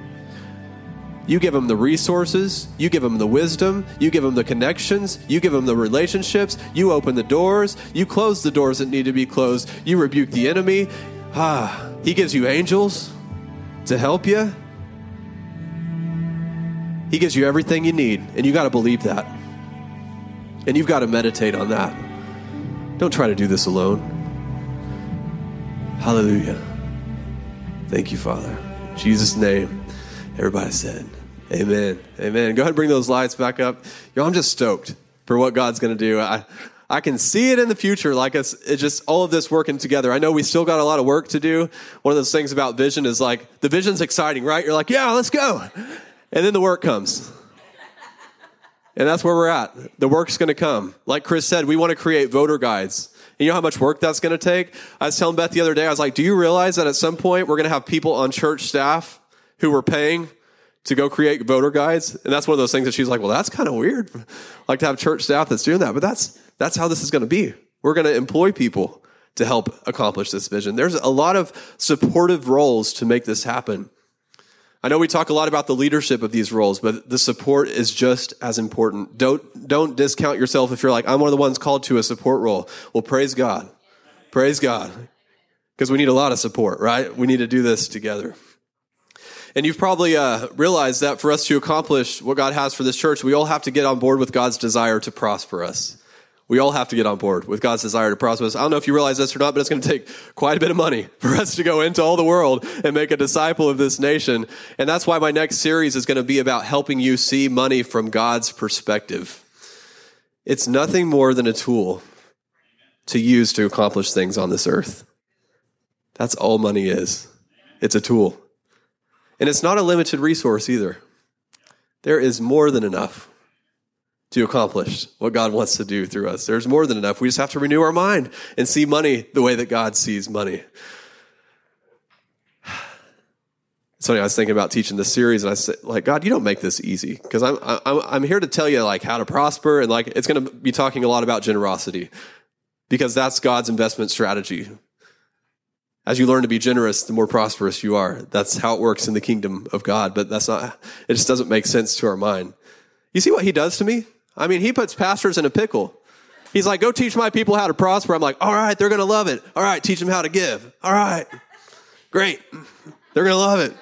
You give them the resources, you give them the wisdom, you give them the connections, you give them the relationships, you open the doors, you close the doors that need to be closed, you rebuke the enemy. Ah, he gives you angels to help you. He gives you everything you need, and you got to believe that. And you've got to meditate on that. Don't try to do this alone. Hallelujah. Thank you, Father. In Jesus' name, everybody said, Amen. Amen. Go ahead and bring those lights back up. Yo, I'm just stoked for what God's going to do. I, I can see it in the future, like it's, it's just all of this working together. I know we still got a lot of work to do. One of those things about vision is like the vision's exciting, right? You're like, yeah, let's go. And then the work comes. And that's where we're at. The work's going to come. Like Chris said, we want to create voter guides. And you know how much work that's going to take? I was telling Beth the other day, I was like, do you realize that at some point we're going to have people on church staff who we're paying to go create voter guides? And that's one of those things that she's like, well, that's kind of weird. like to have church staff that's doing that. But that's, that's how this is going to be. We're going to employ people to help accomplish this vision. There's a lot of supportive roles to make this happen. I know we talk a lot about the leadership of these roles, but the support is just as important. Don't, don't discount yourself if you're like, I'm one of the ones called to a support role. Well, praise God. Praise God. Because we need a lot of support, right? We need to do this together. And you've probably uh, realized that for us to accomplish what God has for this church, we all have to get on board with God's desire to prosper us. We all have to get on board with God's desire to prosper us. I don't know if you realize this or not, but it's going to take quite a bit of money [LAUGHS] for us to go into all the world and make a disciple of this nation. And that's why my next series is going to be about helping you see money from God's perspective. It's nothing more than a tool to use to accomplish things on this earth. That's all money is. It's a tool. And it's not a limited resource either. There is more than enough to accomplish what God wants to do through us. There's more than enough. We just have to renew our mind and see money the way that God sees money. It's funny. I was thinking about teaching this series, and I said, "Like God, you don't make this easy because I'm I'm I'm here to tell you like how to prosper, and like it's going to be talking a lot about generosity because that's God's investment strategy. As you learn to be generous, the more prosperous you are. That's how it works in the kingdom of God. But that's not. It just doesn't make sense to our mind. You see what He does to me? I mean, He puts pastors in a pickle. He's like, "Go teach my people how to prosper." I'm like, "All right, they're going to love it. All right, teach them how to give. All right, great." They're going to love it.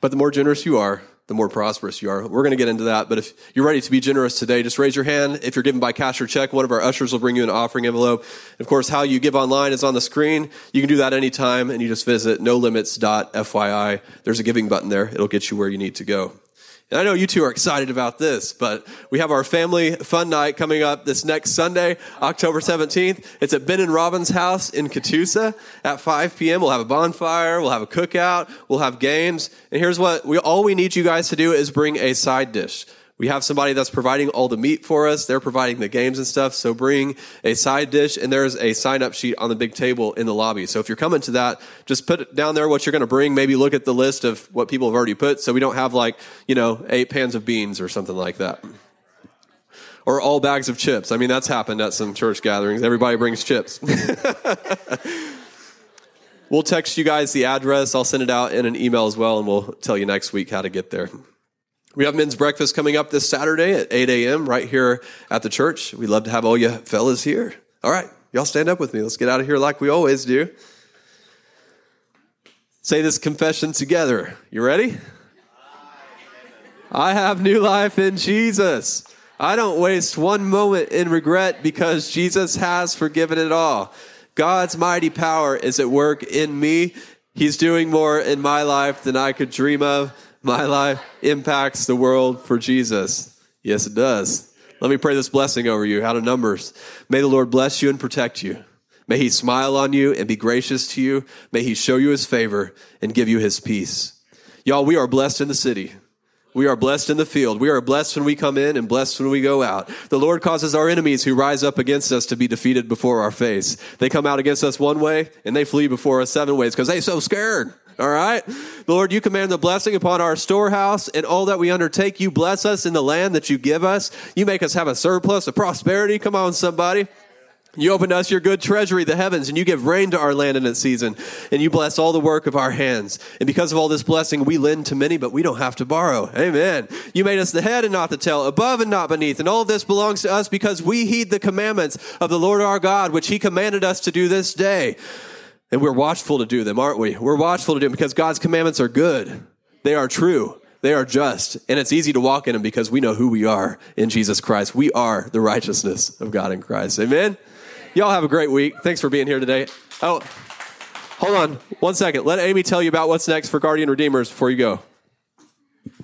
But the more generous you are, the more prosperous you are. We're going to get into that. But if you're ready to be generous today, just raise your hand. If you're given by cash or check, one of our ushers will bring you an offering envelope. Of course, how you give online is on the screen. You can do that anytime, and you just visit nolimits.fyi. There's a giving button there. It'll get you where you need to go. And I know you two are excited about this, but we have our family fun night coming up this next Sunday, October 17th. It's at Ben and Robin's house in Catoosa at 5 p.m. We'll have a bonfire, we'll have a cookout, we'll have games. And here's what we all we need you guys to do is bring a side dish. We have somebody that's providing all the meat for us. They're providing the games and stuff. So bring a side dish and there's a sign up sheet on the big table in the lobby. So if you're coming to that, just put down there what you're going to bring. Maybe look at the list of what people have already put. So we don't have like, you know, eight pans of beans or something like that. Or all bags of chips. I mean, that's happened at some church gatherings. Everybody brings chips. [LAUGHS] we'll text you guys the address. I'll send it out in an email as well, and we'll tell you next week how to get there. We have men's breakfast coming up this Saturday at 8 a.m. right here at the church. We'd love to have all you fellas here. All right, y'all stand up with me. Let's get out of here like we always do. Say this confession together. You ready? I have new life in Jesus. I don't waste one moment in regret because Jesus has forgiven it all. God's mighty power is at work in me. He's doing more in my life than I could dream of. My life impacts the world for Jesus. Yes, it does. Let me pray this blessing over you out of Numbers. May the Lord bless you and protect you. May he smile on you and be gracious to you. May he show you his favor and give you his peace. Y'all, we are blessed in the city. We are blessed in the field. We are blessed when we come in and blessed when we go out. The Lord causes our enemies who rise up against us to be defeated before our face. They come out against us one way and they flee before us seven ways because they so scared. All right. Lord, you command the blessing upon our storehouse and all that we undertake. You bless us in the land that you give us. You make us have a surplus of prosperity. Come on, somebody. You open to us your good treasury, the heavens, and you give rain to our land in its season, and you bless all the work of our hands. And because of all this blessing, we lend to many, but we don't have to borrow. Amen. You made us the head and not the tail, above and not beneath. And all of this belongs to us because we heed the commandments of the Lord our God, which he commanded us to do this day. And we're watchful to do them, aren't we? We're watchful to do them because God's commandments are good. They are true. They are just. And it's easy to walk in them because we know who we are in Jesus Christ. We are the righteousness of God in Christ. Amen. Y'all have a great week. Thanks for being here today. Oh, hold on one second. Let Amy tell you about what's next for Guardian Redeemers before you go.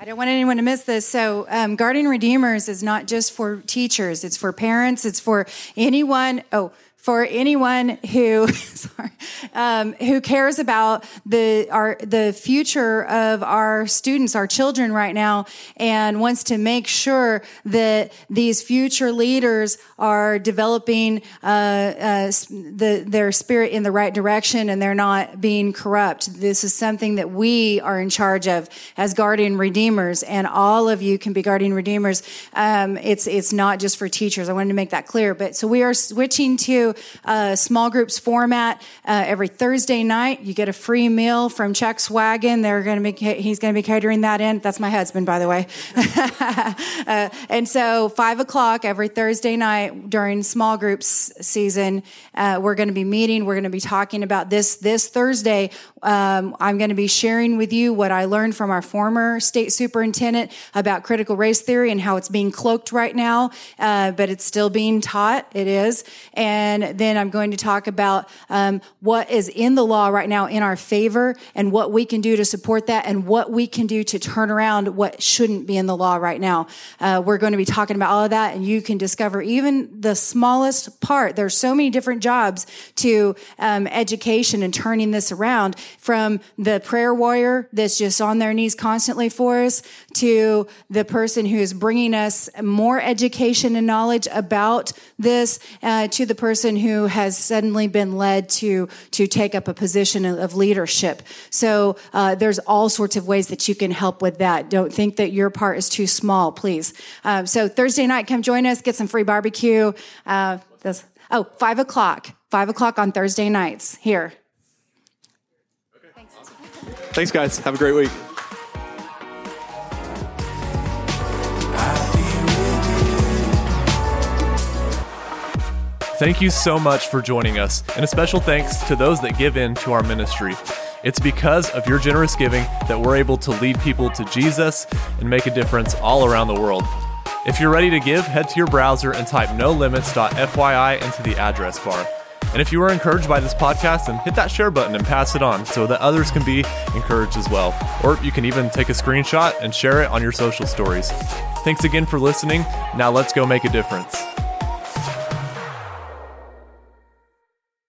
I don't want anyone to miss this. So, um, Guardian Redeemers is not just for teachers, it's for parents, it's for anyone. Oh, for anyone who [LAUGHS] sorry, um, who cares about the our the future of our students, our children right now, and wants to make sure that these future leaders are developing uh, uh, the, their spirit in the right direction and they're not being corrupt. This is something that we are in charge of as guardian redeemers, and all of you can be guardian redeemers. Um, it's it's not just for teachers. I wanted to make that clear. But so we are switching to uh, small groups format uh, every Thursday night. You get a free meal from Chuck's Wagon. They're going to be he's going to be catering that in. That's my husband, by the way. [LAUGHS] uh, and so five o'clock every Thursday night during small groups season, uh, we're going to be meeting. We're going to be talking about this this Thursday. Um, I'm going to be sharing with you what I learned from our former state superintendent about critical race theory and how it's being cloaked right now, uh, but it's still being taught. It is, and then I'm going to talk about um, what is in the law right now in our favor and what we can do to support that and what we can do to turn around what shouldn't be in the law right now. Uh, we're going to be talking about all of that and you can discover even the smallest part. There's so many different jobs to um, education and turning this around from the prayer warrior that's just on their knees constantly for us to the person who's bringing us more education and knowledge about this uh, to the person who has suddenly been led to to take up a position of leadership. So uh, there's all sorts of ways that you can help with that. Don't think that your part is too small, please. Um, so Thursday night, come join us, get some free barbecue. Uh, this, oh, five o'clock. Five o'clock on Thursday nights here. Thanks, guys. Have a great week. Thank you so much for joining us, and a special thanks to those that give in to our ministry. It's because of your generous giving that we're able to lead people to Jesus and make a difference all around the world. If you're ready to give, head to your browser and type nolimits.fyi into the address bar. And if you were encouraged by this podcast, then hit that share button and pass it on so that others can be encouraged as well. Or you can even take a screenshot and share it on your social stories. Thanks again for listening. Now let's go make a difference.